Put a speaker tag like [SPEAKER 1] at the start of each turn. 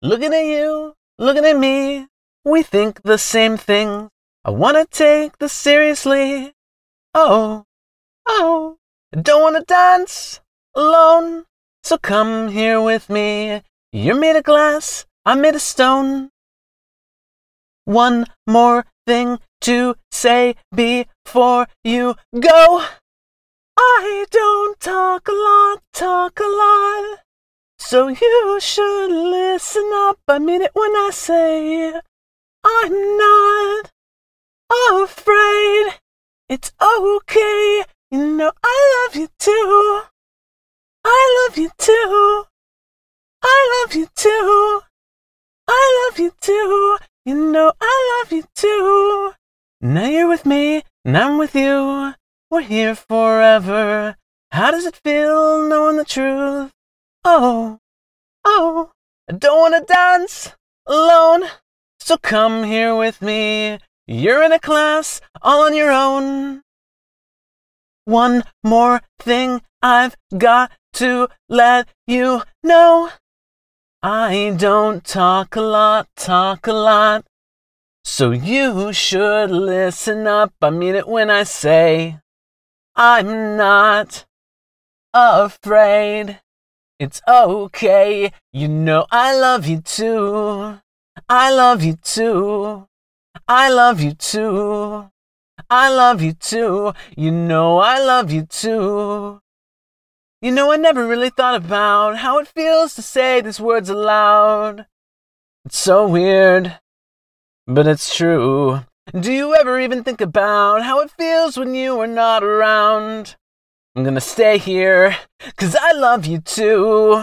[SPEAKER 1] Looking at you, looking at me, we think the same thing. I wanna take this seriously. Oh, oh, don't wanna dance alone. So come here with me. You're made of glass, I'm made of stone. One more thing to say before you go. I don't talk a lot, talk a lot. So you should listen up. I mean it when I say I'm not afraid. It's okay. You know I love you too. I love you too. I love you too. I love you too. You know I love you too. Now you're with me, and I'm with you. We're here forever. How does it feel knowing the truth? Oh, oh, I don't want to dance alone. So come here with me. You're in a class all on your own. One more thing I've got to let you know. I don't talk a lot, talk a lot. So you should listen up. I mean it when I say I'm not afraid. It's okay. You know I love you too. I love you too. I love you too. I love you too. You know I love you too. You know, I never really thought about how it feels to say these words aloud. It's so weird, but it's true. Do you ever even think about how it feels when you are not around? I'm gonna stay here, cause I love you too.